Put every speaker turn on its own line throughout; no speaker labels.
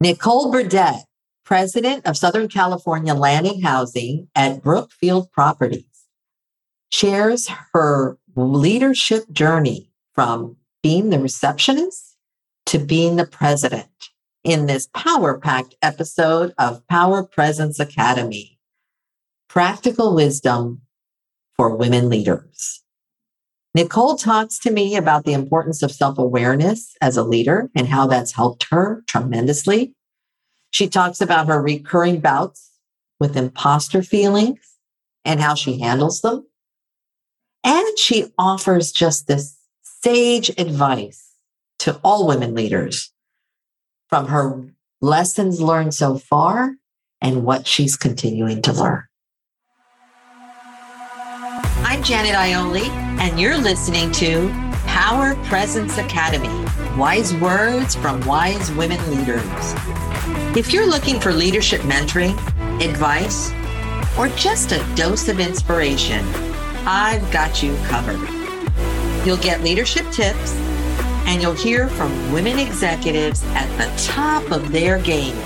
Nicole Burdette, president of Southern California Land and Housing at Brookfield Properties, shares her leadership journey from being the receptionist to being the president in this power packed episode of Power Presence Academy Practical Wisdom for Women Leaders. Nicole talks to me about the importance of self awareness as a leader and how that's helped her tremendously. She talks about her recurring bouts with imposter feelings and how she handles them. And she offers just this sage advice to all women leaders from her lessons learned so far and what she's continuing to learn. I'm Janet Ioli, and you're listening to Power Presence Academy Wise Words from Wise Women Leaders. If you're looking for leadership mentoring, advice, or just a dose of inspiration, I've got you covered. You'll get leadership tips and you'll hear from women executives at the top of their game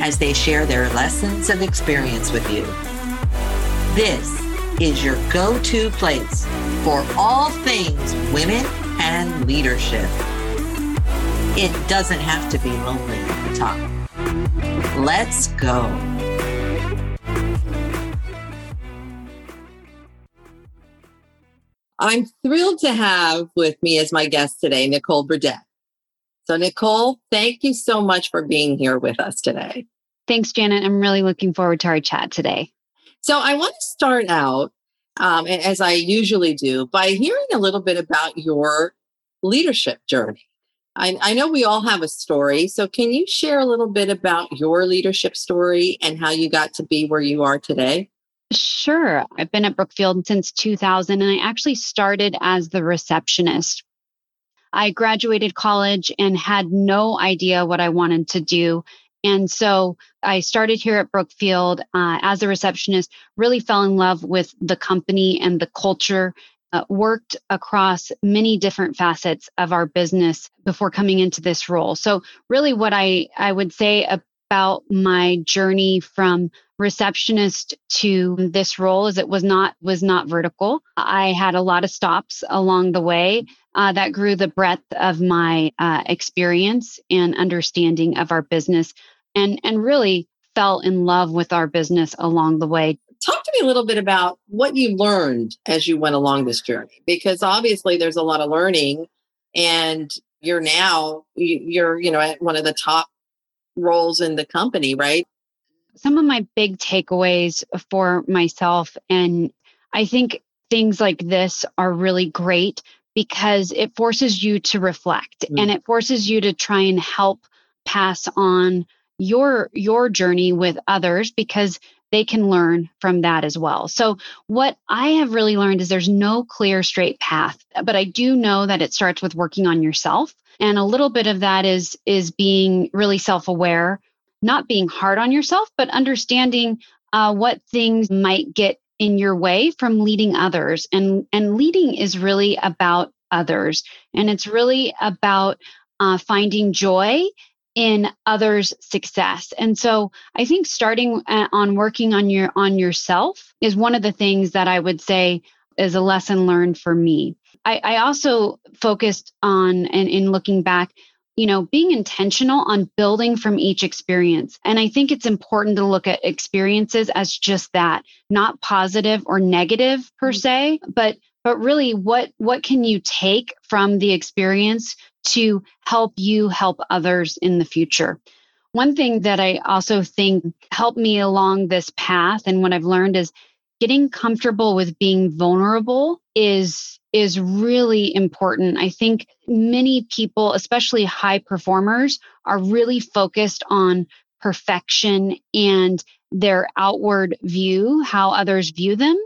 as they share their lessons of experience with you. This is your go to place for all things women and leadership. It doesn't have to be lonely at the top. Let's go. I'm thrilled to have with me as my guest today, Nicole Burdette. So, Nicole, thank you so much for being here with us today.
Thanks, Janet. I'm really looking forward to our chat today.
So, I want to start out, um, as I usually do, by hearing a little bit about your leadership journey. I, I know we all have a story. So, can you share a little bit about your leadership story and how you got to be where you are today?
Sure. I've been at Brookfield since 2000, and I actually started as the receptionist. I graduated college and had no idea what I wanted to do. And so I started here at Brookfield uh, as a receptionist, really fell in love with the company and the culture, uh, worked across many different facets of our business before coming into this role. So, really, what I, I would say about my journey from receptionist to this role is it was not was not vertical. I had a lot of stops along the way uh, that grew the breadth of my uh, experience and understanding of our business and and really fell in love with our business along the way.
Talk to me a little bit about what you learned as you went along this journey because obviously there's a lot of learning and you're now you're you know at one of the top roles in the company right
some of my big takeaways for myself. And I think things like this are really great because it forces you to reflect mm. and it forces you to try and help pass on your your journey with others because they can learn from that as well. So what I have really learned is there's no clear straight path, but I do know that it starts with working on yourself and a little bit of that is is being really self-aware not being hard on yourself, but understanding uh, what things might get in your way from leading others. And, and leading is really about others. And it's really about uh, finding joy in others success and so i think starting uh, on working on your on yourself is one of the things that i would say is a lesson learned for me i, I also focused on and in looking back you know, being intentional on building from each experience. And I think it's important to look at experiences as just that, not positive or negative per mm-hmm. se, but but really what what can you take from the experience to help you help others in the future. One thing that I also think helped me along this path and what I've learned is getting comfortable with being vulnerable is is really important. I think many people, especially high performers, are really focused on perfection and their outward view, how others view them.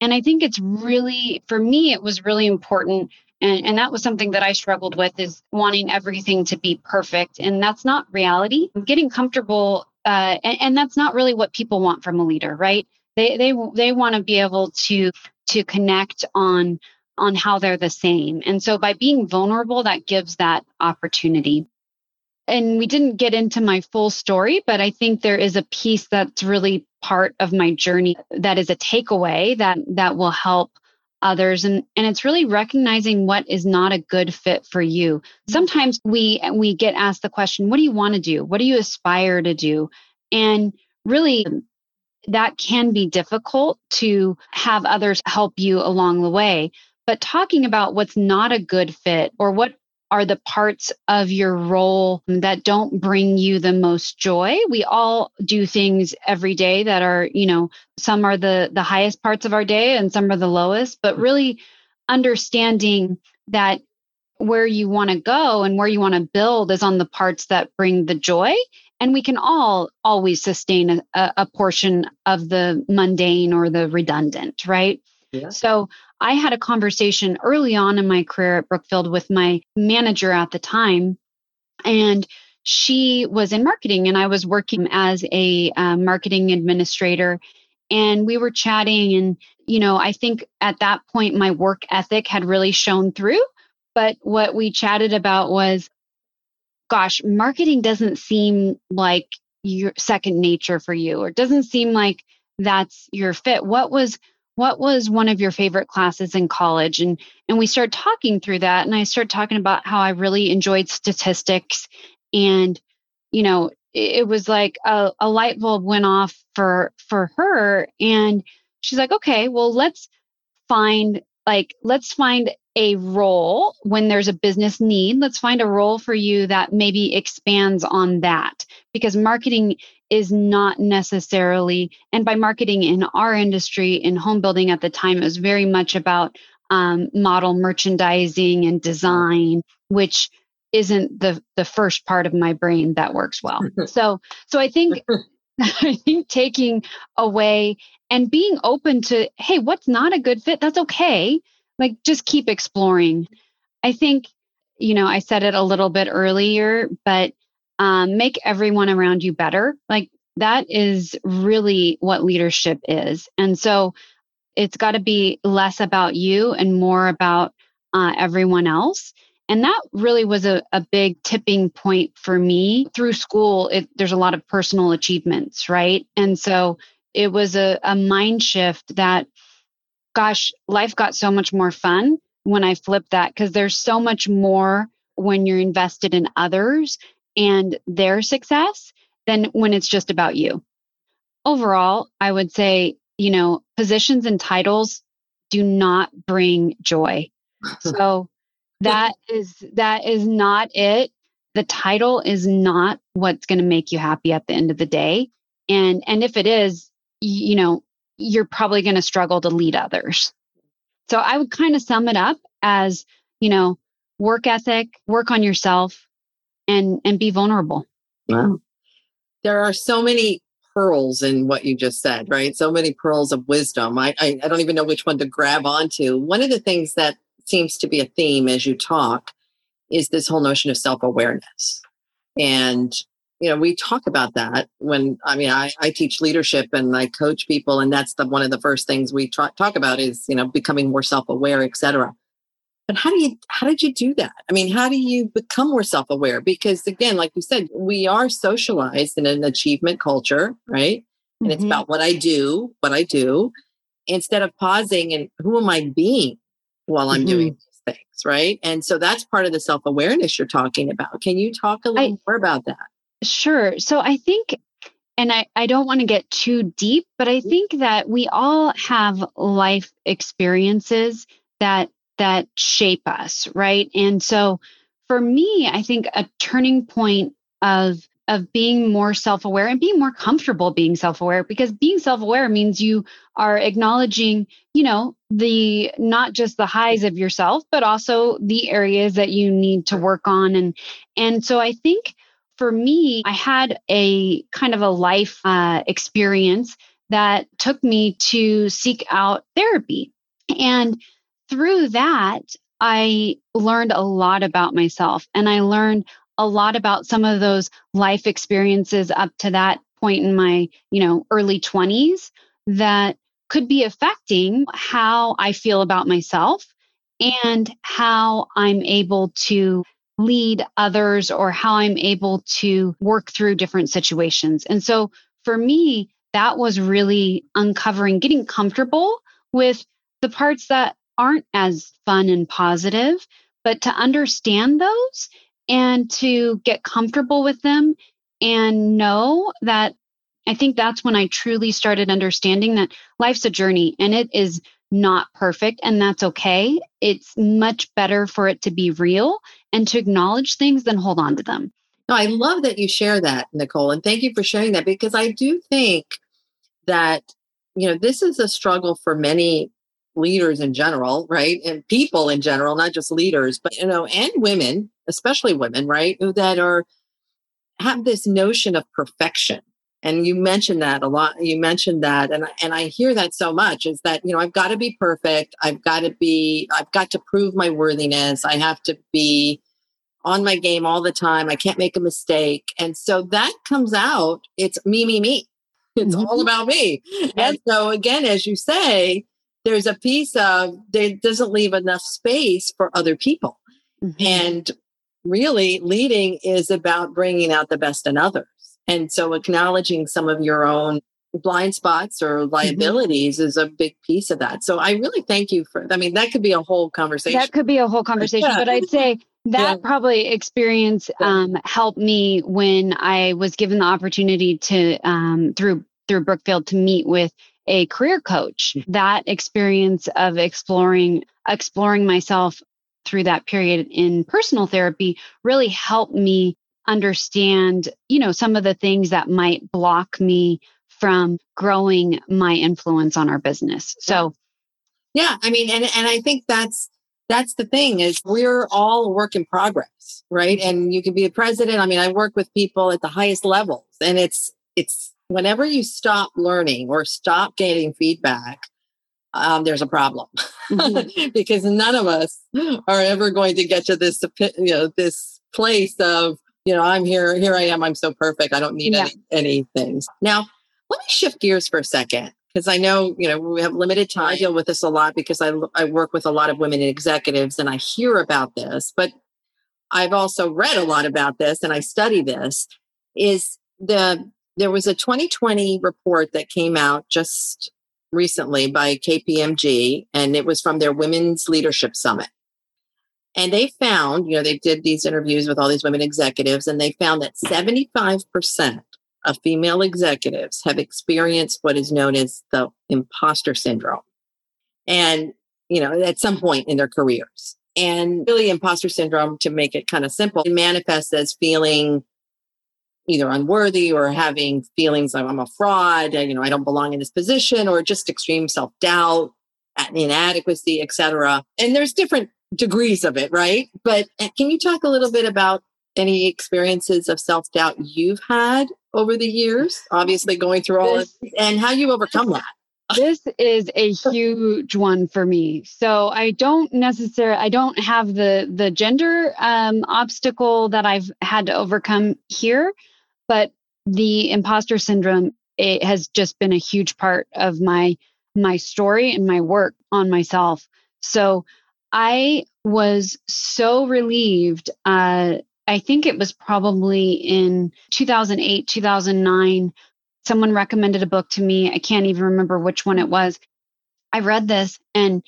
And I think it's really, for me, it was really important. And, and that was something that I struggled with is wanting everything to be perfect. And that's not reality. Getting comfortable, uh, and, and that's not really what people want from a leader, right? They, they, they want to be able to, to connect on on how they're the same. And so by being vulnerable, that gives that opportunity. and we didn't get into my full story, but I think there is a piece that's really part of my journey that is a takeaway that that will help others and and it's really recognizing what is not a good fit for you. Sometimes we we get asked the question, what do you want to do? What do you aspire to do? And really that can be difficult to have others help you along the way. But talking about what's not a good fit or what are the parts of your role that don't bring you the most joy we all do things every day that are you know some are the the highest parts of our day and some are the lowest but mm. really understanding that where you want to go and where you want to build is on the parts that bring the joy and we can all always sustain a, a portion of the mundane or the redundant right yeah. so I had a conversation early on in my career at Brookfield with my manager at the time, and she was in marketing, and I was working as a uh, marketing administrator. And we were chatting, and you know, I think at that point my work ethic had really shown through. But what we chatted about was, gosh, marketing doesn't seem like your second nature for you, or doesn't seem like that's your fit. What was what was one of your favorite classes in college? And and we started talking through that and i started talking about how i really enjoyed statistics. And you know it, was like a, a light bulb went off for for her and she's like okay well let's find like let's find a role when there's a business need let's find a role for you that maybe expands on that because marketing is not necessarily, and by marketing in our industry, in home building at the time, it was very much about um, model merchandising and design, which isn't the the first part of my brain that works well. so so I think I think taking away and being open to, hey, what's not a good fit? That's okay. Like just keep exploring. I think, you know, I said it a little bit earlier, but um, make everyone around you better. Like that is really what leadership is. And so it's got to be less about you and more about uh, everyone else. And that really was a, a big tipping point for me through school. It, there's a lot of personal achievements, right? And so it was a, a mind shift that, gosh, life got so much more fun when I flipped that because there's so much more when you're invested in others and their success than when it's just about you. Overall, I would say, you know, positions and titles do not bring joy. So that is that is not it. The title is not what's going to make you happy at the end of the day. And and if it is, you know, you're probably going to struggle to lead others. So I would kind of sum it up as, you know, work ethic, work on yourself, and and be vulnerable.
Wow. Mm. There are so many pearls in what you just said, right? So many pearls of wisdom. I, I, I don't even know which one to grab onto. One of the things that seems to be a theme as you talk is this whole notion of self-awareness. And you know, we talk about that when I mean I, I teach leadership and I coach people, and that's the one of the first things we talk, talk about is you know becoming more self-aware, et cetera. But how do you how did you do that? I mean how do you become more self-aware? Because again like you said we are socialized in an achievement culture right? And mm-hmm. it's about what i do what i do instead of pausing and who am i being while i'm mm-hmm. doing these things right? And so that's part of the self-awareness you're talking about. Can you talk a little I, more about that
sure so i think and I, I don't want to get too deep, but I think that we all have life experiences that that shape us, right? And so for me, I think a turning point of of being more self-aware and being more comfortable being self-aware because being self-aware means you are acknowledging you know the not just the highs of yourself but also the areas that you need to work on and and so i think for me i had a kind of a life uh, experience that took me to seek out therapy. And through that, I learned a lot about myself and I learned a lot about some of those life experiences up to that point in my, you know, early 20s that could be affecting how I feel about myself and how I'm able to lead others or how I'm able to work through different situations. And so for me, that was really uncovering, getting comfortable with the parts that aren't as fun and positive, but to understand those and to get comfortable with them and know that I think that's when I truly started understanding that life's a journey and it is not perfect and that's okay. It's much better for it to be real and to acknowledge things than hold on to them.
No, I love that you share that, Nicole, and thank you for sharing that because I do think that you know this is a struggle for many leaders in general, right? And people in general, not just leaders, but you know, and women, especially women, right? That are have this notion of perfection and you mentioned that a lot you mentioned that and and I hear that so much is that you know I've got to be perfect I've got to be I've got to prove my worthiness I have to be on my game all the time I can't make a mistake and so that comes out it's me me me. It's mm-hmm. all about me. And so again as you say there's a piece of it doesn't leave enough space for other people. Mm-hmm. and really leading is about bringing out the best in others and so acknowledging some of your own blind spots or mm-hmm. liabilities mm-hmm. is a big piece of that. So I really thank you for I mean that could be a whole conversation.
That could be a whole conversation, yeah. but I'd say that yeah. probably experience um, helped me when I was given the opportunity to um, through through Brookfield to meet with a career coach. Mm-hmm. That experience of exploring exploring myself through that period in personal therapy really helped me understand, you know, some of the things that might block me from growing my influence on our business. So
yeah, I mean and and I think that's that's the thing is we're all a work in progress, right? And you can be a president. I mean, I work with people at the highest levels and it's it's whenever you stop learning or stop getting feedback, um, there's a problem mm-hmm. because none of us are ever going to get to this you know this place of you know, I'm here, here I am, I'm so perfect. I don't need yeah. any, any things. Now, let me shift gears for a second because I know, you know, we have limited time. I deal with this a lot because I, I work with a lot of women executives and I hear about this, but I've also read a lot about this and I study this is the there was a 2020 report that came out just recently by KPMG and it was from their women's leadership summit and they found, you know, they did these interviews with all these women executives, and they found that 75% of female executives have experienced what is known as the imposter syndrome. And, you know, at some point in their careers. And really, imposter syndrome, to make it kind of simple, it manifests as feeling either unworthy or having feelings like I'm a fraud, you know, I don't belong in this position, or just extreme self doubt, inadequacy, etc. And there's different degrees of it, right? But uh, can you talk a little bit about any experiences of self doubt you've had over the years? Obviously, going through all this, of and how you overcome that.
this is a huge one for me. So I don't necessarily I don't have the the gender um, obstacle that I've had to overcome here, but the imposter syndrome it has just been a huge part of my my story and my work on myself. So I was so relieved. Uh, I think it was probably in 2008, 2009. Someone recommended a book to me. I can't even remember which one it was. I read this and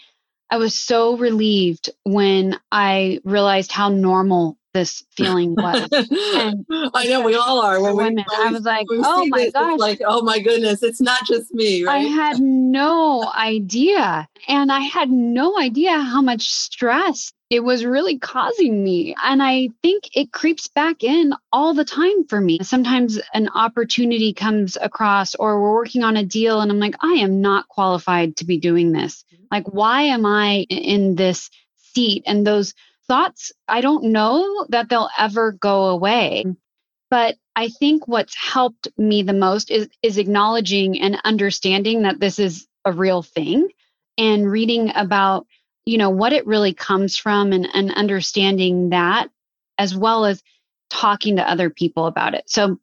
I was so relieved when I realized how normal this feeling was.
And I know we all are. When
women, we, I was like, oh my this, gosh.
Like, oh my goodness, it's not just me. Right?
I had no idea. And I had no idea how much stress it was really causing me. And I think it creeps back in all the time for me. Sometimes an opportunity comes across, or we're working on a deal, and I'm like, I am not qualified to be doing this. Mm-hmm. Like, why am I in this seat? And those thoughts, I don't know that they'll ever go away. Mm. But I think what's helped me the most is, is acknowledging and understanding that this is a real thing and reading about, you know, what it really comes from and, and understanding that as well as talking to other people about it. So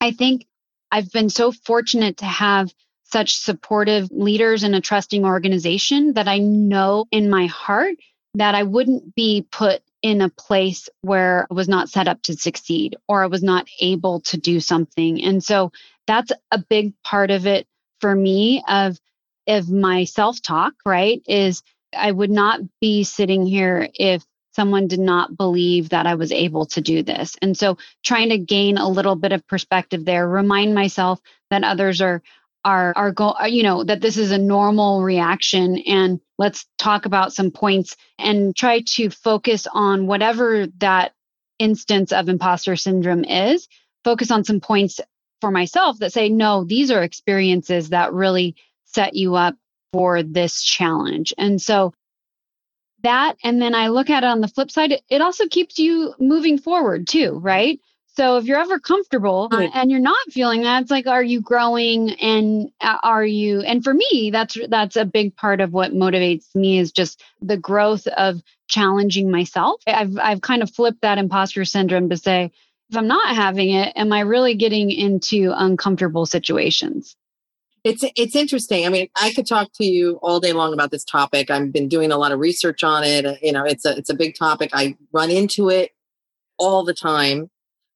I think I've been so fortunate to have such supportive leaders in a trusting organization that I know in my heart that I wouldn't be put in a place where I was not set up to succeed or I was not able to do something. And so that's a big part of it for me of of my self-talk, right? Is I would not be sitting here if someone did not believe that I was able to do this. And so trying to gain a little bit of perspective there, remind myself that others are are are go you know that this is a normal reaction and let's talk about some points and try to focus on whatever that instance of imposter syndrome is. Focus on some points for myself that say no these are experiences that really set you up for this challenge. And so that and then i look at it on the flip side it also keeps you moving forward too right so if you're ever comfortable and you're not feeling that, it's like, are you growing and uh, are you, and for me, that's, that's a big part of what motivates me is just the growth of challenging myself. I've, I've kind of flipped that imposter syndrome to say, if I'm not having it, am I really getting into uncomfortable situations?
It's it's interesting. I mean, I could talk to you all day long about this topic. I've been doing a lot of research on it. You know, it's a it's a big topic. I run into it all the time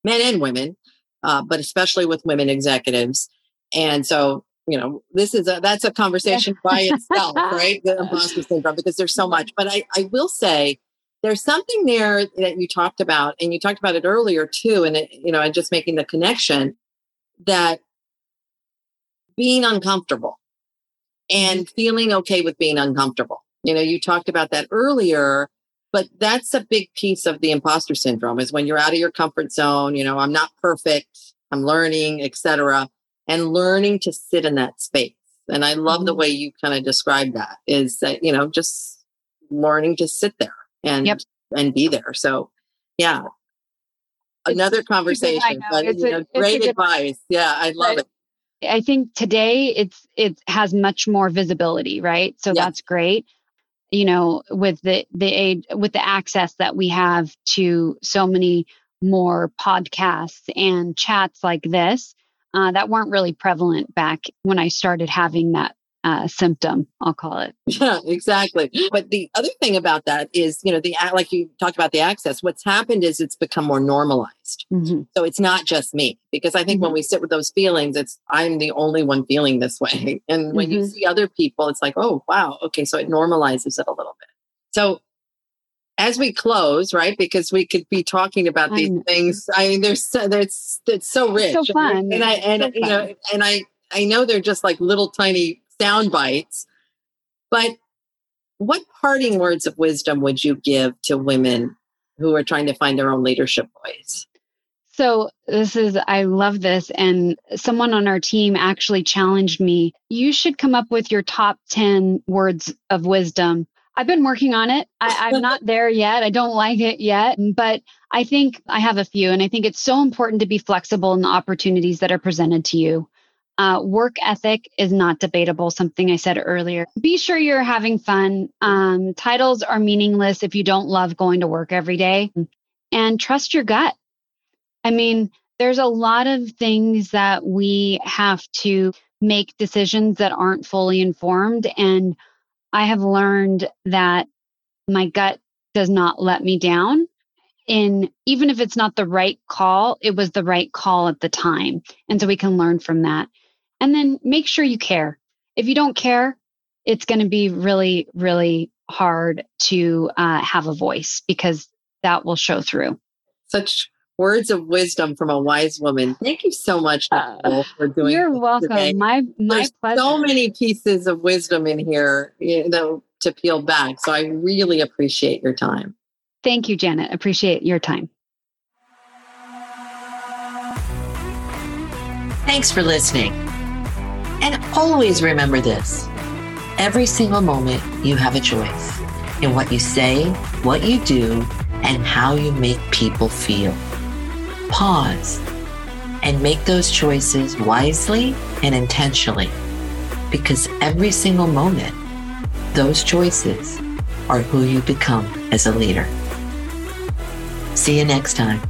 men and women, uh, but especially with women executives. And so, you know, this is a that's a conversation by itself, right? The imposter syndrome, because there's so much. But I, I will say there's something there that you talked about, and you talked about it earlier too, and it, you know, and just making the connection that being uncomfortable and mm-hmm. feeling okay with being uncomfortable. You know, you talked about that earlier but that's a big piece of the imposter syndrome is when you're out of your comfort zone you know i'm not perfect i'm learning etc and learning to sit in that space and i love mm-hmm. the way you kind of describe that is that you know just learning to sit there and yep. and be there so yeah another it's, conversation but you know, a, great advice yeah i love it
I think today it's it has much more visibility, right? So yeah. that's great you know with the the aid with the access that we have to so many more podcasts and chats like this uh, that weren't really prevalent back when I started having that uh, symptom, I'll call it.
Yeah, exactly. But the other thing about that is, you know, the like you talked about the access. What's happened is it's become more normalized. Mm-hmm. So it's not just me, because I think mm-hmm. when we sit with those feelings, it's I'm the only one feeling this way. And when mm-hmm. you see other people, it's like, oh wow, okay, so it normalizes it a little bit. So as we close, right? Because we could be talking about these things. I mean, there's so, there's it's so rich,
it's so fun,
and I and so you know, and I I know they're just like little tiny sound bites. But what parting words of wisdom would you give to women who are trying to find their own leadership voice?
So, this is, I love this. And someone on our team actually challenged me. You should come up with your top 10 words of wisdom. I've been working on it. I, am not there yet. I don't like it yet, but I think I have a few. And I think it's so important to be flexible in the opportunities that are presented to you. Uh, work ethic is not debatable, something I said earlier. Be sure you're having fun. Um, titles are meaningless if you don't love going to work every day. And trust your gut. I mean, there's a lot of things that we have to make decisions that aren't fully informed. And I have learned that my gut does not let me down in even if it's not the right call, it was the right call at the time. And so we can learn from that. And then make sure you care. If you don't care, it's going to be really, really hard to uh, have a voice because that will show through.
Such words of wisdom from a wise woman. Thank you so much uh, for doing.
You're welcome. Today. My my There's pleasure.
So many pieces of wisdom in here, you know, to peel back. So I really appreciate your time.
Thank you, Janet. Appreciate your time.
Thanks for listening. And always remember this every single moment, you have a choice in what you say, what you do, and how you make people feel. Pause and make those choices wisely and intentionally because every single moment, those choices are who you become as a leader. See you next time.